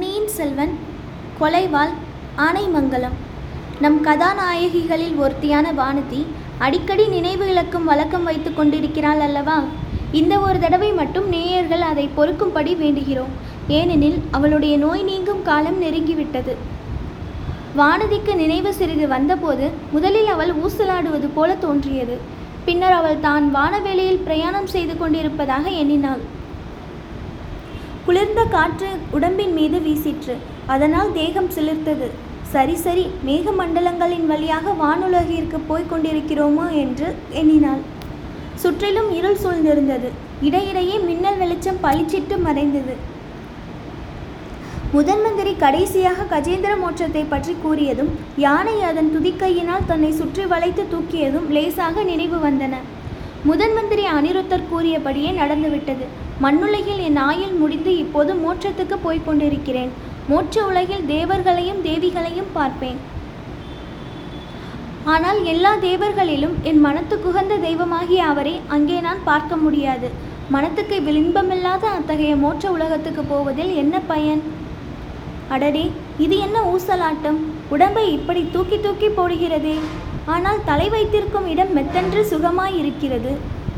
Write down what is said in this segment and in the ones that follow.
பொன்னியின் செல்வன் கொலைவாள் ஆனைமங்கலம். நம் கதாநாயகிகளில் ஒருத்தியான வானதி அடிக்கடி நினைவு இழக்கும் வழக்கம் வைத்து கொண்டிருக்கிறாள் அல்லவா? இந்த ஒரு தடவை மட்டும் நேயர்கள் அதை பொறுக்கும்படி வேண்டுகிறோம். ஏனெனில் அவளுடைய நோய் நீங்கும் காலம் நெருங்கிவிட்டது. வானதிக்கு நினைவு சிறிது வந்தபோது முதலில் அவள் ஊசலாடுவது போல தோன்றியது. பின்னர் அவள் தான் வானவேளையில் பிரயாணம் செய்து கொண்டிருப்பதாக எண்ணினாள். குளிர்ந்த காற்று உடம்பின் மீது வீசிற்று. அதனால் தேகம் சிலிர்த்தது. சரி சரி மேகமண்டலங்களின் வழியாக வானுலகிற்கு போய்க் கொண்டிருக்கிறோமோ என்று எண்ணினாள். சுற்றிலும் இருள் சூழ்ந்திருந்தது. இடையிடையே மின்னல் வெளிச்சம் பளிச்சிட்டு மறைந்தது. முதன்மந்திரி கடைசியாக கஜேந்திர மோட்சத்தை பற்றி கூறியதும் யானை அதன் துதிக்கையினால் தன்னை சுற்றி வளைத்து தூக்கியதும் லேசாக நினைவு வந்தன. முதன்மந்திரி அனிருத்தர் கூறியபடியே நடந்துவிட்டது. மண்ணுலகில் என் ஆயுள் முடிந்து இப்போது மோட்சத்துக்கு போய்க் கொண்டிருக்கிறேன். மோட்ச உலகில் தேவர்களையும் தேவிகளையும் பார்ப்பேன். ஆனால் எல்லா தேவர்களிலும் என் மனத்துக்குகந்த தெய்வமாகிய அவரை அங்கே நான் பார்க்க முடியாது. மனத்துக்கு விளிம்பமில்லாத அத்தகைய மோட்ச உலகத்துக்கு போவதில் என்ன பயன்? அடடே இது என்ன ஊசலாட்டம்? உடம்பை இப்படி தூக்கி தூக்கி போடுகிறதே. ஆனால் தலை வைத்திருக்கும் இடம் மெத்தென்று சுகமாய் இருக்கிறது.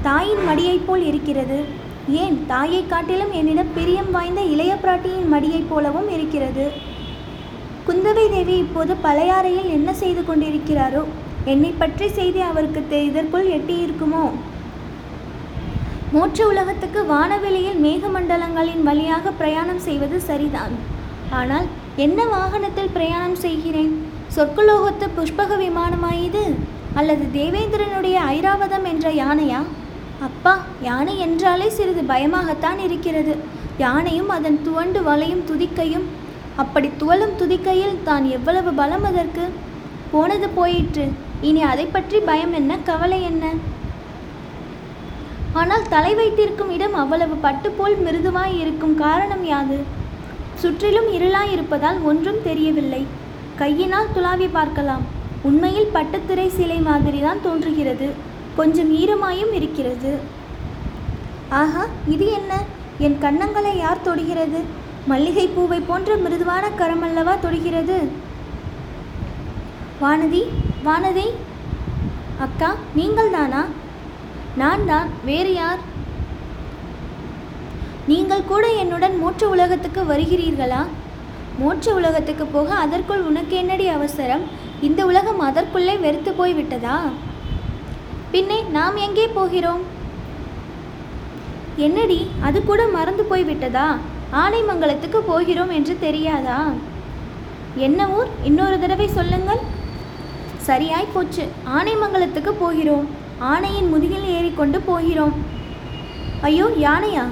தாயின் மடியைப் போல் இருக்கிறது. ஏன் தாயை காட்டிலும் என்னிடம் பிரியம் வாய்ந்த இளைய பிராட்டியின் மடியைப் போலவும் இருக்கிறது? குந்தவை தேவி இப்போது பழையாறையில் என்ன செய்து கொண்டிருக்கிறாரோ என்னை பற்றி செய்தி அவருக்கு தெ- இதற்குள் எட்டியிருக்குமோ? மோட்ச உலகத்துக்கு வானவெளியில் மேகமண்டலங்களின் வழியாக பிரயாணம் செய்வது சரிதான். ஆனால் என்ன வாகனத்தில் பிரயாணம் செய்கிறேன்? சொர்க்கலோகத்து புஷ்பக விமானமாயுது அல்லது தேவேந்திரனுடைய ஐராவதம் என்ற யானையா? அப்பா யானை என்றாலே சிறிது பயமாகத்தான் இருக்கிறது. யானையும் அதன் துவண்டு வளையும் துதிக்கையும் அப்படி துவளும் துதிக்கையில் தான் எவ்வளவு பலம் அதற்கு? போனது போயிற்று. இனி அதை பற்றி பயம் என்ன கவலை என்ன? ஆனால் தலை வைத்திருக்கும் இடம் அவ்வளவு பட்டு போல் மிருதுவாய் இருக்கும் காரணம் யாது? சுற்றிலும் இருளாய் இருப்பதால் ஒன்றும் தெரியவில்லை. கையினால் துளாவி பார்க்கலாம். உண்மையில் பட்டுத்திரை சிலை மாதிரிதான் தோன்றுகிறது. கொஞ்சம் ஈரமாயும் இருக்கிறது. ஆஹா இது என்ன? என் கன்னங்களை யார் தொடுகிறது? மல்லிகை பூவை போன்ற மிருதுவான கரமல்லவா தொடுகிறது? வானதி வானதி. அக்கா நீங்கள் தானா? நான் தான் வேறு யார்? நீங்கள் கூட என்னுடன் மோட்ச உலகத்துக்கு வருகிறீர்களா? மோட்ச உலகத்துக்கு போக அதற்குள் உனக்கு என்னடி அவசரம்? இந்த உலகம் அதற்குள்ளே வெறுத்து போய்விட்டதா? பின்னே நாம் எங்கே போகிறோம்? என்னடி அது கூட மறந்து போய்விட்டதா ஆனைமங்கலத்துக்கு போகிறோம் என்று தெரியாதா? என்ன ஊர்? இன்னொரு தடவை சொல்லுங்கள். சரியாய் போச்சு. ஆனைமங்கலத்துக்கு போகிறோம். ஆனையின் முதுகில் ஏறிக்கொண்டு போகிறோம். ஐயோ யானையா?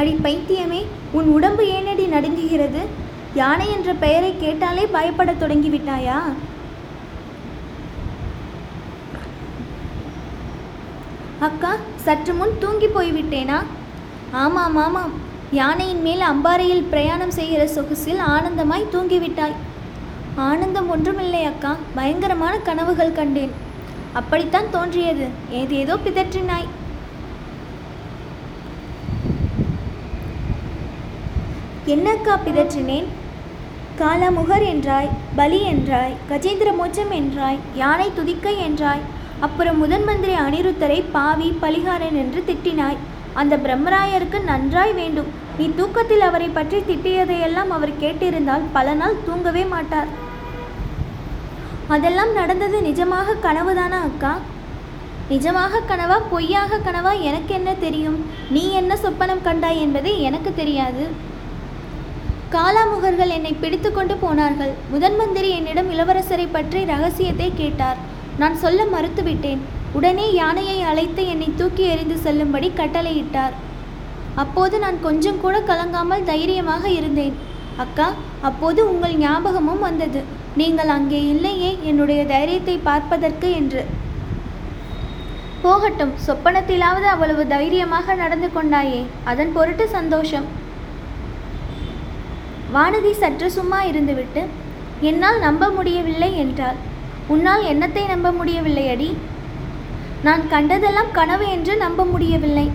அடி பைத்தியமே உன் உடம்பு ஏனடி நடுங்குகிறது? யானை என்ற பெயரை கேட்டாலே பயப்படத் தொடங்கி விட்டாயா அக்கா சற்று முன் தூங்கி போய்விட்டேனா? ஆமாம் ஆமாம். யானையின் மேல் அம்பாறையில் பிரயாணம் செய்கிற சொகுசில் ஆனந்தமாய் தூங்கிவிட்டாய். ஆனந்தம் ஒன்றுமில்லை அக்கா. பயங்கரமான கனவுகள் கண்டேன். அப்படித்தான் தோன்றியது. ஏதேதோ பிதற்றினாய். என்னக்கா பிதற்றினேன்? காலமுகர் என்றாய் பலி என்றாய் கஜேந்திர மோட்சம் என்றாய் யானை துதிக்கை என்றாய் அப்புறம் முதன் மந்திரி அனிருத்தரை பாவி பலிகாரன் என்று திட்டினாய். அந்த பிரம்மராயருக்கு நன்றாய் வேண்டும். நீ தூக்கத்தில் அவரை பற்றி திட்டியதையெல்லாம் அவர் கேட்டிருந்தால் பல நாள் தூங்கவே மாட்டார். அதெல்லாம் நடந்தது நிஜமாக கனவுதானா அக்கா? நிஜமாக கனவா பொய்யாக கனவா எனக்கு என்ன தெரியும்? நீ என்ன சொப்பனம் கண்டாய் என்பது எனக்கு தெரியாது. காலாமுகர்கள் என்னை பிடித்து கொண்டு போனார்கள். முதன் மந்திரி என்னிடம் இளவரசரை பற்றி ரகசியத்தை கேட்டார். நான் சொல்ல மறுத்துவிட்டேன். உடனே யானையை அழைத்து என்னை தூக்கி எறிந்து செல்லும்படி கட்டளையிட்டார். அப்போது நான் கொஞ்சம் கூட கலங்காமல் தைரியமாக இருந்தேன். அக்கா அப்போது உங்கள் ஞாபகமும் வந்தது. நீங்கள் அங்கே இல்லையே என்னுடைய தைரியத்தை பார்ப்பதற்கு என்று. போகட்டும் சொப்பனத்திலாவது அவ்வளவு தைரியமாக நடந்து கொண்டாயே. அதன் பொருட்டு சந்தோஷம். வானதி சற்று சும்மா இருந்துவிட்டு என்னால் நம்ப முடியவில்லை என்றாள். உன்னால் என்னத்தை நம்ப முடியவில்லை அடி? நான் கண்டதெல்லாம் கனவு என்று நம்ப முடியவில்லை.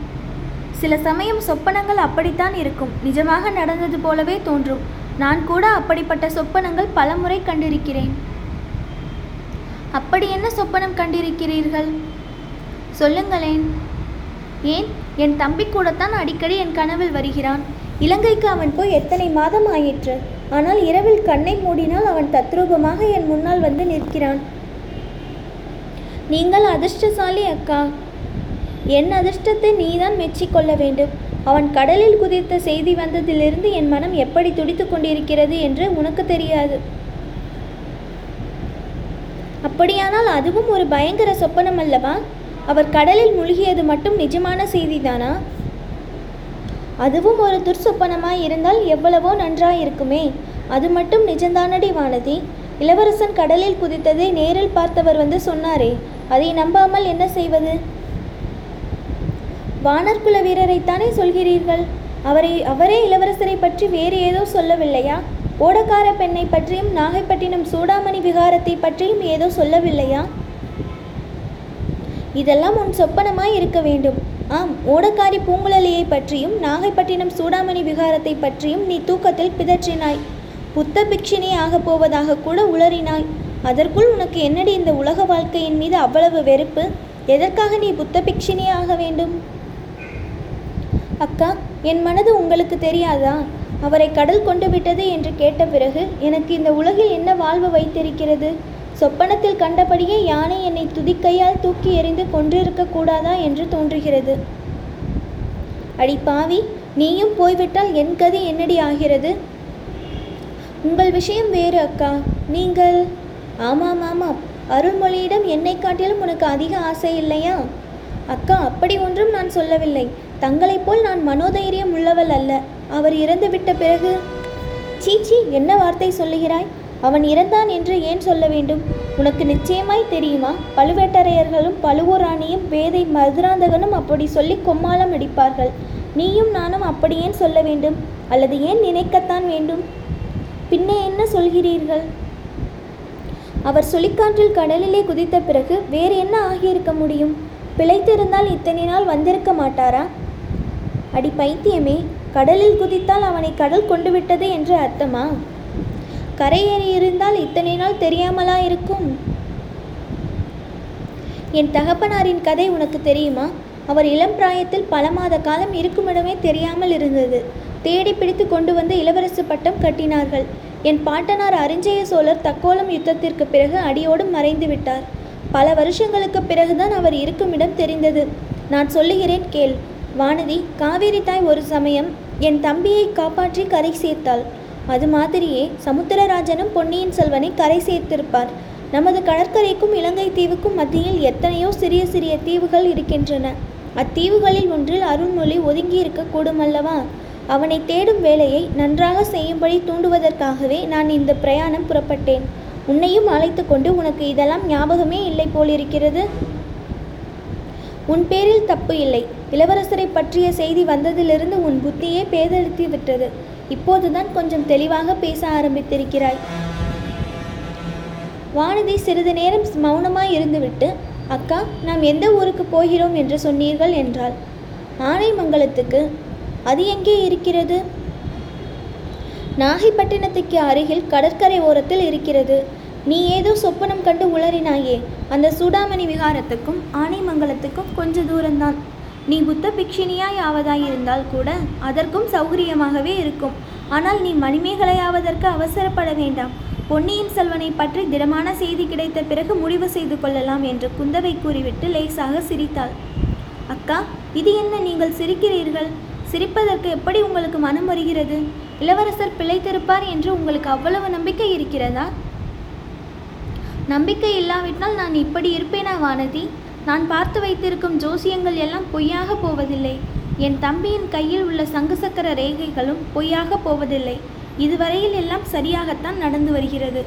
சில சமயம் சொப்பனங்கள் அப்படித்தான் இருக்கும். நிஜமாக நடந்தது போலவே தோன்றும். நான் கூட அப்படிப்பட்ட சொப்பனங்கள் பலமுறை கண்டிருக்கிறேன். அப்படி என்ன சொப்பனம் கண்டிருக்கிறீர்கள்? சொல்லுங்களேன். ஏன்? என் தம்பி கூடத்தான் அடிக்கடி என் கனவில் வருகிறான். இலங்கைக்கு அவன் போய் எத்தனை மாதம் ஆயிற்று? ஆனால் இரவில் கண்ணை மூடினால் அவன் தத்ரூபமாக என் முன்னால் வந்து நிற்கிறான். நீங்கள் அதிர்ஷ்டசாலி அக்கா. என் அதிர்ஷ்டத்தை நீதான் மெச்சிக்கொள்ள வேண்டும். அவன் கடலில் குதித்த செய்தி வந்ததிலிருந்து என் மனம் எப்படி துடித்து கொண்டிருக்கிறது என்று உனக்கு தெரியாது. அப்படியானால் அதுவும் ஒரு பயங்கர சொப்பனம் அல்லவா அவர் கடலில் மூழ்கியது மட்டும் நிஜமான செய்திதானா? அதுவும் ஒரு துர்சொப்பனமாய் இருந்தால் எவ்வளவோ நன்றாயிருக்குமே. அது மட்டும் நிஜந்தானடி வானதி. இளவரசன் கடலில் குதித்ததை நேரில் பார்த்தவர் வந்து சொன்னாரே அதை நம்பாமல் என்ன செய்வது? வானர்குல வீரரைத்தானே சொல்கிறீர்கள்? அவரை அவரே இளவரசரை பற்றி வேறு ஏதோ சொல்லவில்லையா? ஓடக்கார பெண்ணை பற்றியும் நாகைப்பட்டினம் சூடாமணி விகாரத்தை பற்றியும் ஏதோ சொல்லவில்லையா? இதெல்லாம் உன் சொப்பனமாய் இருக்க வேண்டும். ஆம் ஓடக்காரி பூங்குழலியை பற்றியும் நாகைப்பட்டினம் சூடாமணி விகாரத்தை பற்றியும் நீ தூக்கத்தில் பிதற்றினாய். புத்த பிக்ஷினி ஆகப் போவதாக கூட உளறினாய். அதற்குள் உனக்கு என்னடி இந்த உலக வாழ்க்கையின் மீது அவ்வளவு வெறுப்பு? எதற்காக நீ புத்த பிக்ஷினி ஆக வேண்டும்? அக்கா என் மனது உங்களுக்கு தெரியாதா? அவரை கடல் கொண்டு விட்டது என்று கேட்ட பிறகு எனக்கு இந்த உலகில் என்ன வாழ்வு வைத்திருக்கிறது? சொப்பனத்தில் கண்டபடியே யானை என்னை துதிக்கையால் தூக்கி எறிந்து கொன்றிருக்க கூடாதா என்று தோன்றுகிறது. அடி பாவி நீயும் போய்விட்டால் என் கதி என்னடி ஆகிறது? உங்கள் விஷயம் வேறு அக்கா. நீங்கள் ஆமாம் ஆமாம். அருள்மொழியிடம் என்னை காட்டிலும் உனக்கு அதிக ஆசை இல்லையா? அக்கா அப்படி ஒன்றும் நான் சொல்லவில்லை. தங்களைப் போல் நான் மனோதைரியம் உள்ளவள் அல்ல. அவர் இறந்துவிட்ட பிறகு சீச்சி என்ன வார்த்தை சொல்லுகிறாய்? அவன் இறந்தான் என்று ஏன் சொல்ல வேண்டும்? உனக்கு நிச்சயமாய் தெரியுமா? பழுவேட்டரையர்களும் பழுவூராணியும் வேதை மதுராந்தகனும் அப்படி சொல்லி கொம்மாளம் அடிப்பார்கள் நீயும் நானும் அப்படி ஏன் சொல்ல வேண்டும்? அல்லது ஏன் நினைக்கத்தான் வேண்டும்? பின்னே என்ன சொல்கிறீர்கள்? அவர் சுழிக்காற்றில் கடலிலே குதித்த பிறகு வேறு என்ன ஆகியிருக்க முடியும்? பிழைத்திருந்தால் இத்தனை நாள் வந்திருக்க மாட்டாரா? அடி பைத்தியமே கடலில் குதித்தால் அவனை கடல் கொண்டு விட்டது என்று அர்த்தமா? கரையேறி இருந்தால் இத்தனை நாள் தெரியாமலா இருக்கும்? என் தகப்பனாரின் கதை உனக்கு தெரியுமா? அவர் இளம் பிராயத்தில் பல மாத காலம் இருக்குமிடமே தெரியாமல் இருந்தது. தேடி பிடித்து கொண்டு வந்து இளவரசு பட்டம் கட்டினார்கள். என் பாட்டனார் அரிஞ்சய சோழர் தக்கோலம் யுத்தத்திற்கு பிறகு அடியோடு மறைந்து விட்டார். பல வருஷங்களுக்கு பிறகுதான் அவர் இருக்குமிடம் தெரிந்தது. நான் சொல்லுகிறேன் கேள். வானதி காவேரி தாய் ஒரு சமயம் என் தம்பியை காப்பாற்றி கரை சேர்த்தாள். அது மாதிரியே சமுத்திரராஜனும் பொன்னியின் செல்வனை கரை சேர்த்திருப்பார். நமது கடற்கரைக்கும் இலங்கை தீவுக்கும் மத்தியில் எத்தனையோ சிறிய சிறிய தீவுகள் இருக்கின்றன. அத்தீவுகளில் ஒன்றில் அருள்மொழி ஒதுங்கி இருக்கக்கூடுமல்லவா அவனை தேடும் வேலையை நன்றாக செய்யும்படி தூண்டுவதற்காகவே நான் இந்த பிரயாணம் புறப்பட்டேன். உன்னையும் அழைத்து கொண்டு உனக்கு இதெல்லாம் ஞாபகமே இல்லை போலிருக்கிறது. உன் பேரில் தப்பு இல்லை. இளவரசரை பற்றிய செய்தி வந்ததிலிருந்து உன் புத்தியே பேதளித்து விட்டது இப்போதுதான் கொஞ்சம் தெளிவாக பேச ஆரம்பித்திருக்கிறாய். வானதி சிறிது நேரம் மௌனமாய் இருந்துவிட்டு அக்கா நாம் எந்த ஊருக்கு போகிறோம் என்று சொன்னீர்கள் என்றாள். ஆனைமங்கலத்துக்கு. அது எங்கே இருக்கிறது? நாகைப்பட்டினத்துக்கு அருகில் கடற்கரை ஓரத்தில் இருக்கிறது. நீ ஏதோ சொப்பனம் கண்டு உளறினாயே. அந்த சூடாமணி விகாரத்துக்கும் ஆனைமங்கலத்துக்கும் கொஞ்ச தூரம்தான். நீ புத்த பிக்ஷினியாயாவதாயிருந்தால் கூட அதற்கும் சௌகரியமாகவே இருக்கும். ஆனால் நீ மணிமேகலையாவதற்கு அவசரப்பட வேண்டாம். பொன்னியின் செல்வனை பற்றி திடமான செய்தி கிடைத்த பிறகு முடிவு செய்து கொள்ளலாம் என்று குந்தவை கூறிவிட்டு லேசாக சிரித்தாள். அக்கா இது என்ன நீங்கள் சிரிக்கிறீர்கள்? சிரிப்பதற்கு எப்படி உங்களுக்கு மனம் வருகிறது? இளவரசர் பிழைத்திருப்பார் என்று உங்களுக்கு அவ்வளவு நம்பிக்கை இருக்கிறதா? நம்பிக்கை இல்லாவிட்டால் நான் இப்படி இருப்பேனா வானதி? நான் பார்த்து வைத்திருக்கும் ஜோசியங்கள் எல்லாம் பொய்யாக போவதில்லை. என் தம்பியின் கையில் உள்ள சங்கு சக்கர ரேகைகளும் பொய்யாக போவதில்லை. இதுவரையில் எல்லாம் சரியாகத்தான் நடந்து வருகிறது.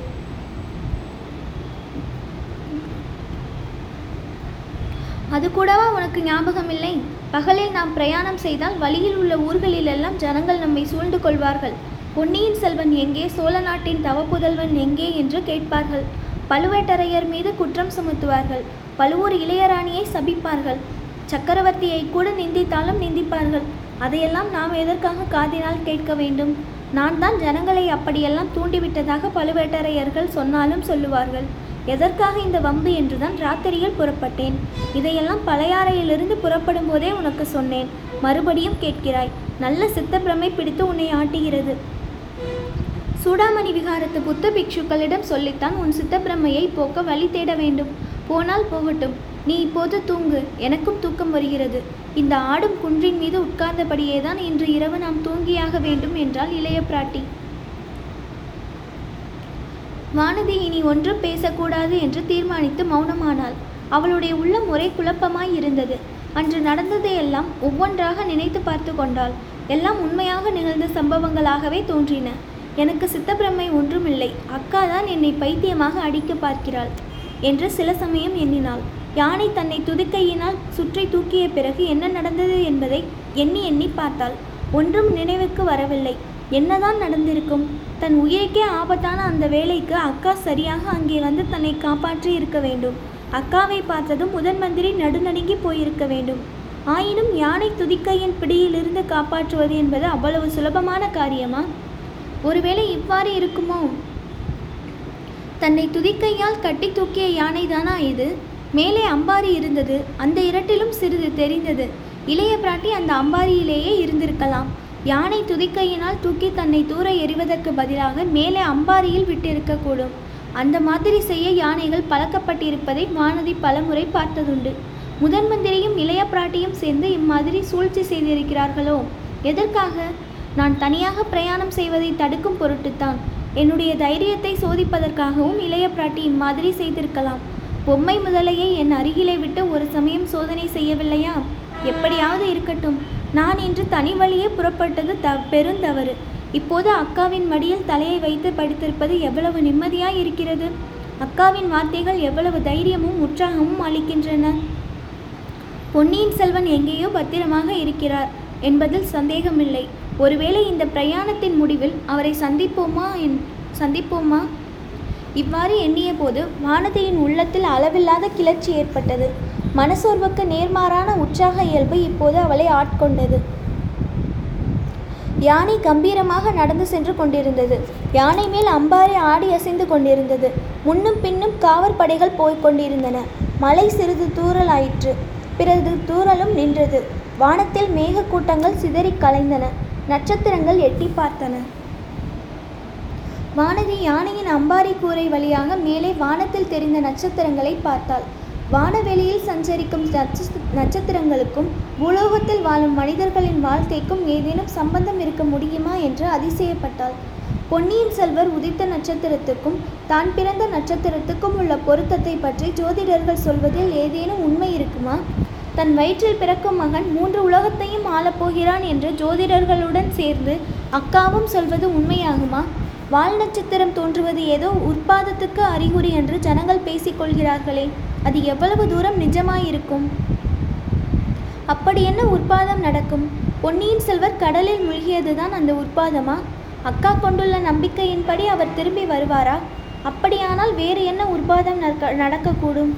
அது கூடவா உனக்கு ஞாபகம் இல்லை பகலில் நாம் பிரயாணம் செய்தால் வழியில் உள்ள ஊர்களிலெல்லாம் ஜனங்கள் நம்மை சூழ்ந்து கொள்வார்கள். பொன்னியின் செல்வன் எங்கே? சோழ நாட்டின் தவப்புதல்வன் எங்கே? என்று கேட்பார்கள். பழுவேட்டரையர் மீது குற்றம் சுமத்துவார்கள். பழுவூர் இளையராணியை சபிப்பார்கள். சக்கரவர்த்தியை கூட நிந்தித்தாலும் நிந்திப்பார்கள். அதையெல்லாம் நாம் எதற்காக காதினால் கேட்க வேண்டும்? நான் தான் ஜனங்களை அப்படியெல்லாம் தூண்டிவிட்டதாக பழுவேட்டரையர்கள் சொன்னாலும் சொல்லுவார்கள். எதற்காக இந்த வம்பு என்றுதான் ராத்திரியில் புறப்பட்டேன். இதையெல்லாம் பழையாறையிலிருந்து புறப்படும் போதே உனக்கு சொன்னேன். மறுபடியும் கேட்கிறாய் நல்ல சித்தப்பிரமை பிடித்து உன்னை ஆட்டுகிறது. சூடாமணி விகாரத்து புத்த பிக்ஷுக்களிடம் சொல்லித்தான் உன் சித்தப்பிரமையை போக்க வழி தேட வேண்டும். போனால் போகட்டும். நீ இப்போது தூங்கு. எனக்கும் தூக்கம் வருகிறது. இந்த ஆடும் குன்றின் மீது உட்கார்ந்தபடியே தான் இன்று இரவு நாம் தூங்கியாக வேண்டும் என்றால் இளைய பிராட்டி. வானதி இனி ஒன்றும் பேசக்கூடாது என்று தீர்மானித்து மௌனமானாள். அவளுடைய உள்ளம் ஒரே குழப்பமாய் இருந்தது. அன்று நடந்ததையெல்லாம் ஒவ்வொன்றாக நினைத்து பார்த்து கொண்டாள். எல்லாம் உண்மையாக நிகழ்ந்த சம்பவங்களாகவே தோன்றின. எனக்கு சித்தப்பிரமை ஒன்றுமில்லை. அக்கா தான் என்னை பைத்தியமாக அடிக்க பார்க்கிறாள். என்று சில சமயம் எண்ணினாள். யானை தன்னை துதிக்கையினால் சுற்றி தூக்கிய பிறகு என்ன நடந்தது என்பதை எண்ணி எண்ணி பார்த்தாள். ஒன்றும் நினைவுக்கு வரவில்லை. என்னதான் நடந்திருக்கும்? தன் உயிருக்கே ஆபத்தான அந்த வேலைக்கு அக்கா சரியாக அங்கே வந்து தன்னை காப்பாற்றி இருக்க வேண்டும். அக்காவை பார்த்ததும் முதன் மந்திரி நடுநடுங்கி போயிருக்க வேண்டும். ஆயினும் யானை துதிக்கையின் பிடியிலிருந்து காப்பாற்றுவது என்பது அவ்வளவு சுலபமான காரியமா? ஒருவேளை இவ்வாறு இருக்குமோ? தன்னை துதிக்கையால் கட்டி தூக்கிய யானைதானா இது? மேலே அம்பாரி இருந்தது. அந்த இரட்டிலும் சிறிது தெரிந்தது. இளைய பிராட்டி அந்த அம்பாரியிலேயே இருந்திருக்கலாம். யானை துதிக்கையினால் தூக்கி தன்னை தூர எறிவதற்கு பதிலாக மேலே அம்பாரியில் விட்டிருக்கக்கூடும். அந்த மாதிரி செய்ய யானைகள் பழக்கப்பட்டிருப்பதை வானதி பலமுறை பார்த்ததுண்டு. முதன் மந்திரியும் இளைய பிராட்டியும் சேர்ந்து இம்மாதிரி சூழ்ச்சி செய்திருக்கிறார்களோ? எதற்காக? நான் தனியாக பிரயாணம் செய்வதை தடுக்கும் பொருட்டுத்தான். என்னுடைய தைரியத்தை சோதிப்பதற்காகவும் இளைய பிராட்டி இம்மாதிரி செய்திருக்கலாம். பொம்மை முதலையை என் அருகிலே விட்டு ஒரு சமயம் சோதனை செய்யவில்லையா? எப்படியாவது இருக்கட்டும். நான் இன்று தனி வழியே புறப்பட்டது த பெருந்தவறு இப்போது அக்காவின் மடியில் தலையை வைத்து படித்திருப்பது எவ்வளவு நிம்மதியாய் இருக்கிறது? அக்காவின் வார்த்தைகள் எவ்வளவு தைரியமும் உற்சாகமும் அளிக்கின்றன? பொன்னியின் செல்வன் எங்கேயோ பத்திரமாக இருக்கிறார் என்பதில் சந்தேகமில்லை. ஒருவேளை இந்த பிரயாணத்தின் முடிவில் அவரை சந்திப்போமா என் சந்திப்போமா? இவ்வாறு எண்ணிய போது வானதியின் உள்ளத்தில் அளவில்லாத கிளர்ச்சி ஏற்பட்டது. மனசோர்வுக்கு நேர்மாறான உற்சாக இயல்பு இப்போது அவளை ஆட்கொண்டது. யானை கம்பீரமாக நடந்து சென்று கொண்டிருந்தது. யானை மேல் அம்பாரி ஆடி அசைந்து கொண்டிருந்தது. முன்னும் பின்னும் காவற்படைகள் போய்க் கொண்டிருந்தன. மலை சிறிது தூறல் ஆயிற்று. பிறகு தூறலும் நின்றது. வானத்தில் மேகக்கூட்டங்கள் சிதறிக் கலைந்தன. நட்சத்திரங்கள் எட்டி பார்த்தன. வானதி யானையின் அம்பாரி கூரை வழியாக மேலே வானத்தில் தெரிந்த நட்சத்திரங்களை பார்த்தாள். வானவெளியில் சஞ்சரிக்கும் நட்சத்திரங்களுக்கும் பூலோகத்தில் வாழும் மனிதர்களின் வாழ்க்கைக்கும் ஏதேனும் சம்பந்தம் இருக்க முடியுமா என்று அதிசயப்பட்டாள். பொன்னியின் செல்வர் உதித்த நட்சத்திரத்துக்கும் தான் பிறந்த நட்சத்திரத்துக்கும் உள்ள பொருத்தத்தை பற்றி ஜோதிடர்கள் சொல்வதில் ஏதேனும் உண்மை இருக்குமா? தன் வயிற்றில் பிறக்கும் மகன் மூன்று உலகத்தையும் ஆளப்போகிறான் என்று ஜோதிடர்களுடன் சேர்ந்து அக்காவும் சொல்வது உண்மையாகுமா? வால் நட்சத்திரம் தோன்றுவது ஏதோ உற்பாதத்துக்கு அறிகுறி என்று ஜனங்கள் பேசிக்கொள்கிறார்களே அது எவ்வளவு தூரம் நிஜமாயிருக்கும்? அப்படி என்ன உற்பாதம் நடக்கும்? பொன்னியின் செல்வர் கடலில் மூழ்கியதுதான் அந்த உற்பாதமா? அக்கா கொண்டுள்ள நம்பிக்கையின்படி அவர் திரும்பி வருவாரா? அப்படியானால் வேறு என்ன உற்பாதம் நடக்க நடக்கக்கூடும்?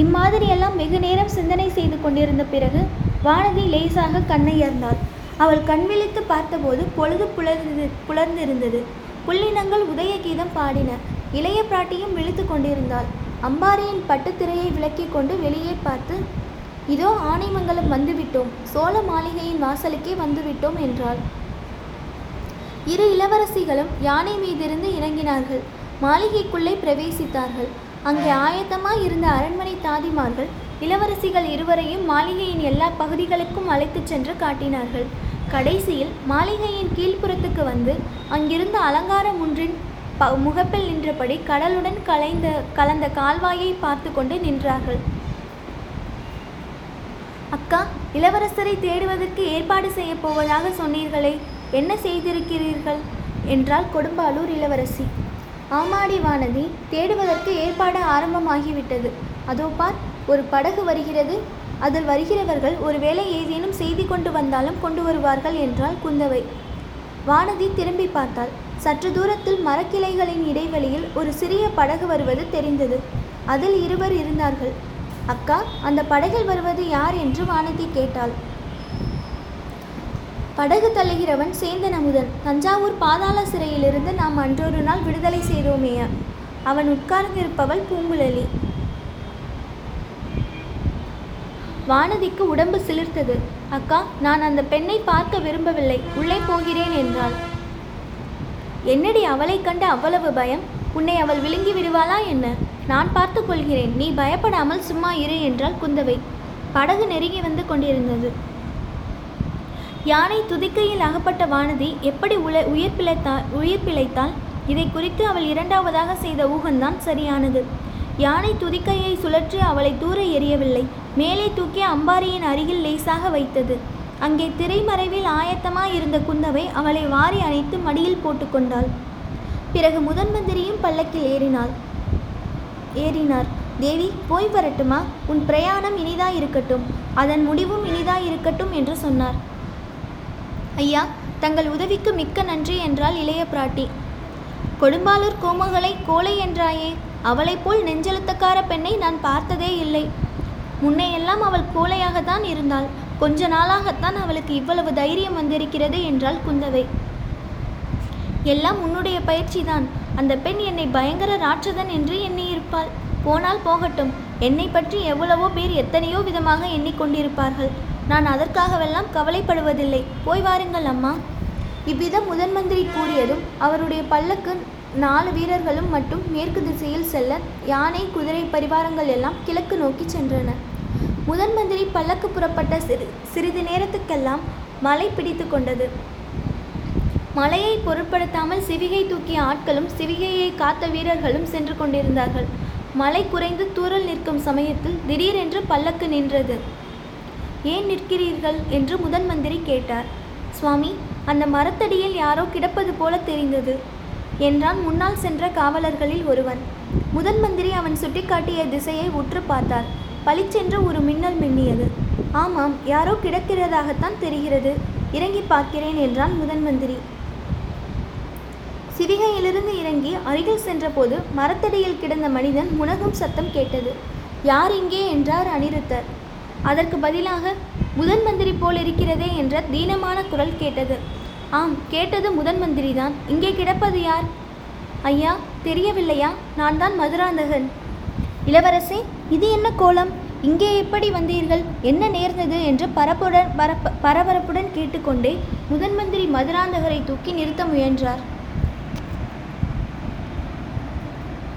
இம்மாதிரியெல்லாம் வெகு நேரம் சிந்தனை செய்து கொண்டிருந்த பிறகு வானதி லேசாக கண்ணை கண்ணையர்ந்தாள். அவள் கண்விழித்து பார்த்தபோது பொழுது புலர்ந்து புலர்ந்திருந்தது. புள்ளினங்கள் உதய கீதம் பாடின. இளைய பிராட்டியும் விழித்து கொண்டிருந்தாள். அம்பாரியின் பட்டுத்திரையை விலக்கிக் கொண்டு வெளியே பார்த்து இதோ ஆனைமங்கலம் வந்துவிட்டோம். சோழ மாளிகையின் வாசலுக்கே வந்துவிட்டோம் என்றாள். இரு இளவரசிகளும் யானை மீதிருந்து இறங்கினார்கள். மாளிகைக்குள்ளே பிரவேசித்தார்கள். அங்கே ஆயத்தமாய் இருந்த அரண்மனை தாதிமார்கள் இளவரசிகள் இருவரையும் மாளிகையின் எல்லா பகுதிகளுக்கும் அழைத்துச் சென்று காட்டினார்கள். கடைசியில் மாளிகையின் கீழ்ப்புறத்துக்கு வந்து அங்கிருந்த அலங்காரம் ஒன்றின் ப முகப்பில் நின்றபடி கடலுடன் கலைந்த கலந்த கால்வாயை பார்த்து கொண்டு நின்றார்கள். அக்கா இளவரசரை தேடுவதற்கு ஏற்பாடு செய்யப் போவதாக சொன்னீர்களே என்ன செய்திருக்கிறீர்கள்? என்றாள் கொடும்பாலூர் இளவரசி. ஆமாடி வானதி தேடுவதற்கு ஏற்பாடு ஆரம்பமாகிவிட்டது. அதோ பார் ஒரு படகு வருகிறது. அதில் வருகிறவர்கள் ஒருவேளை ஏதேனும் செய்தி கொண்டு வந்தாலும் கொண்டு வருவார்கள் என்றாள் குந்தவை. வானதி திரும்பி பார்த்தாள். சற்று தூரத்தில் மரக்கிளைகளின் இடைவெளியில் ஒரு சிறிய படகு வருவது தெரிந்தது. அதில் இருவர் இருந்தார்கள். அக்கா அந்த படகில் வருவது யார் என்று வானதி கேட்டாள். படகு தள்ளுகிறவன் சேந்தன் அமுதன். தஞ்சாவூர் பாதாள சிறையிலிருந்து நாம் அன்றொரு நாள் விடுதலை செய்தோமேயா அவன் உட்கார்ந்திருப்பவள் பூங்குழலி. வானதிக்கு உடம்பு சிலிர்த்தது. அக்கா நான் அந்த பெண்ணை பார்க்க விரும்பவில்லை. உள்ளே போகிறேன் என்றாள். என்னடி அவளைக் கண்டு அவ்வளவு பயம்? உன்னை அவள் விழுங்கி விடுவாளா என்ன? நான் பார்த்து கொள்கிறேன். நீ பயப்படாமல் சும்மா இரு என்றாள் குந்தவை. படகு நெருங்கி வந்து கொண்டிருந்தது. யானை துதிக்கையில் அகப்பட்ட வானதி எப்படி உல உயிர் பிழைத்தாள் உயிர் பிழைத்தாள்? இதை குறித்து அவள் இரண்டாவதாக செய்த ஊகம்தான் சரியானது. யானை துதிக்கையை சுழற்றி அவளை தூர எறியவில்லை. மேலே தூக்கி அம்பாரியின் அருகில் லேசாக வைத்தது. அங்கே திரைமறைவில் ஆயத்தமாயிருந்த குந்தவை அவளை வாரி அணைத்து மடியில் போட்டுக்கொண்டாள் பிறகு முதன் மந்திரியும் பல்லக்கில் ஏறினாள். ஏறினார். தேவி போய் வரட்டுமா? உன் பிரயாணம் இனிதாய் இருக்கட்டும் அதன் முடிவும் இனிதாய் இருக்கட்டும் என்று சொன்னார். ஐயா தங்கள் உதவிக்கு மிக்க நன்றி என்றாள் இளைய பிராட்டி. கொடும்பாலூர் கோமகளை கோலை என்றாயே அவளைப் போல் நெஞ்செழுத்தக்கார பெண்ணை நான் பார்த்ததே இல்லை. முன்னையெல்லாம் அவள் கோலையாகத்தான் இருந்தாள். கொஞ்ச நாளாகத்தான் அவளுக்கு இவ்வளவு தைரியம் வந்திருக்கிறது என்றாள் குந்தவை. எல்லாம் உன்னுடைய பயிற்சிதான். அந்த பெண் என்னை பயங்கர ராட்சதன் என்று எண்ணியிருப்பாள். போனால் போகட்டும். என்னை பற்றி எவ்வளவோ பேர் எத்தனையோ விதமாக எண்ணிக்கொண்டிருப்பார்கள். நான் அதற்காகவெல்லாம் கவலைப்படுவதில்லை. போய் வாருங்கள் அம்மா. இவ்விதம் முதன் மந்திரி கூறியதும் அவருடைய பல்லக்கு நாலு வீரர்களும் மட்டும் மேற்கு திசையில் செல்ல யானை குதிரை பரிவாரங்கள் எல்லாம் கிழக்கு நோக்கி சென்றன. முதன் மந்திரி பல்லக்கு புறப்பட்ட சிறு சிறிது நேரத்துக்கெல்லாம் மழை பிடித்து கொண்டது. மழையை பொருட்படுத்தாமல் சிவிகை தூக்கிய ஆட்களும் சிவிகையை காத்த வீரர்களும் சென்று கொண்டிருந்தார்கள். மழை குறைந்து தூறல் நிற்கும் சமயத்தில் திடீரென்று பல்லக்கு நின்றது. ஏன் நிற்கிறீர்கள்? என்று முதன் மந்திரி கேட்டார். சுவாமி அந்த மரத்தடியில் யாரோ கிடப்பது போல தெரிந்தது. என்றான் முன்னால் சென்ற காவலர்களில் ஒருவன். முதன் மந்திரி அவன் சுட்டிக்காட்டிய திசையை உற்று பார்த்தார். பளிச்சென்று ஒரு மின்னல் மின்னியது. ஆமாம் யாரோ கிடக்கிறதாகத்தான் தெரிகிறது. இறங்கி பார்க்கிறேன் என்றான் முதன் மந்திரி. சிவிகையிலிருந்து இறங்கி அருகில் சென்றபோது மரத்தடியில் கிடந்த மனிதன் முனகும் சத்தம் கேட்டது. யார் இங்கே? என்றார் அனிருத்தர். அதற்கு பதிலாக முதன் மந்திரி போல் இருக்கிறதே என்ற தீனமான குரல் கேட்டது. ஆம் கேட்டது முதன் மந்திரி தான் இங்கே கிடப்பது யார்? ஐயா தெரியவில்லையா? நான் தான் மதுராந்தகன். இளவரசே இது என்ன கோலம்? இங்கே எப்படி வந்தீர்கள்? என்ன நேர்ந்தது? என்று பரப்புடன் பரப்ப பரபரப்புடன் கேட்டுக்கொண்டே முதன் மந்திரி மதுராந்தகரை தூக்கி நிறுத்த முயன்றார்.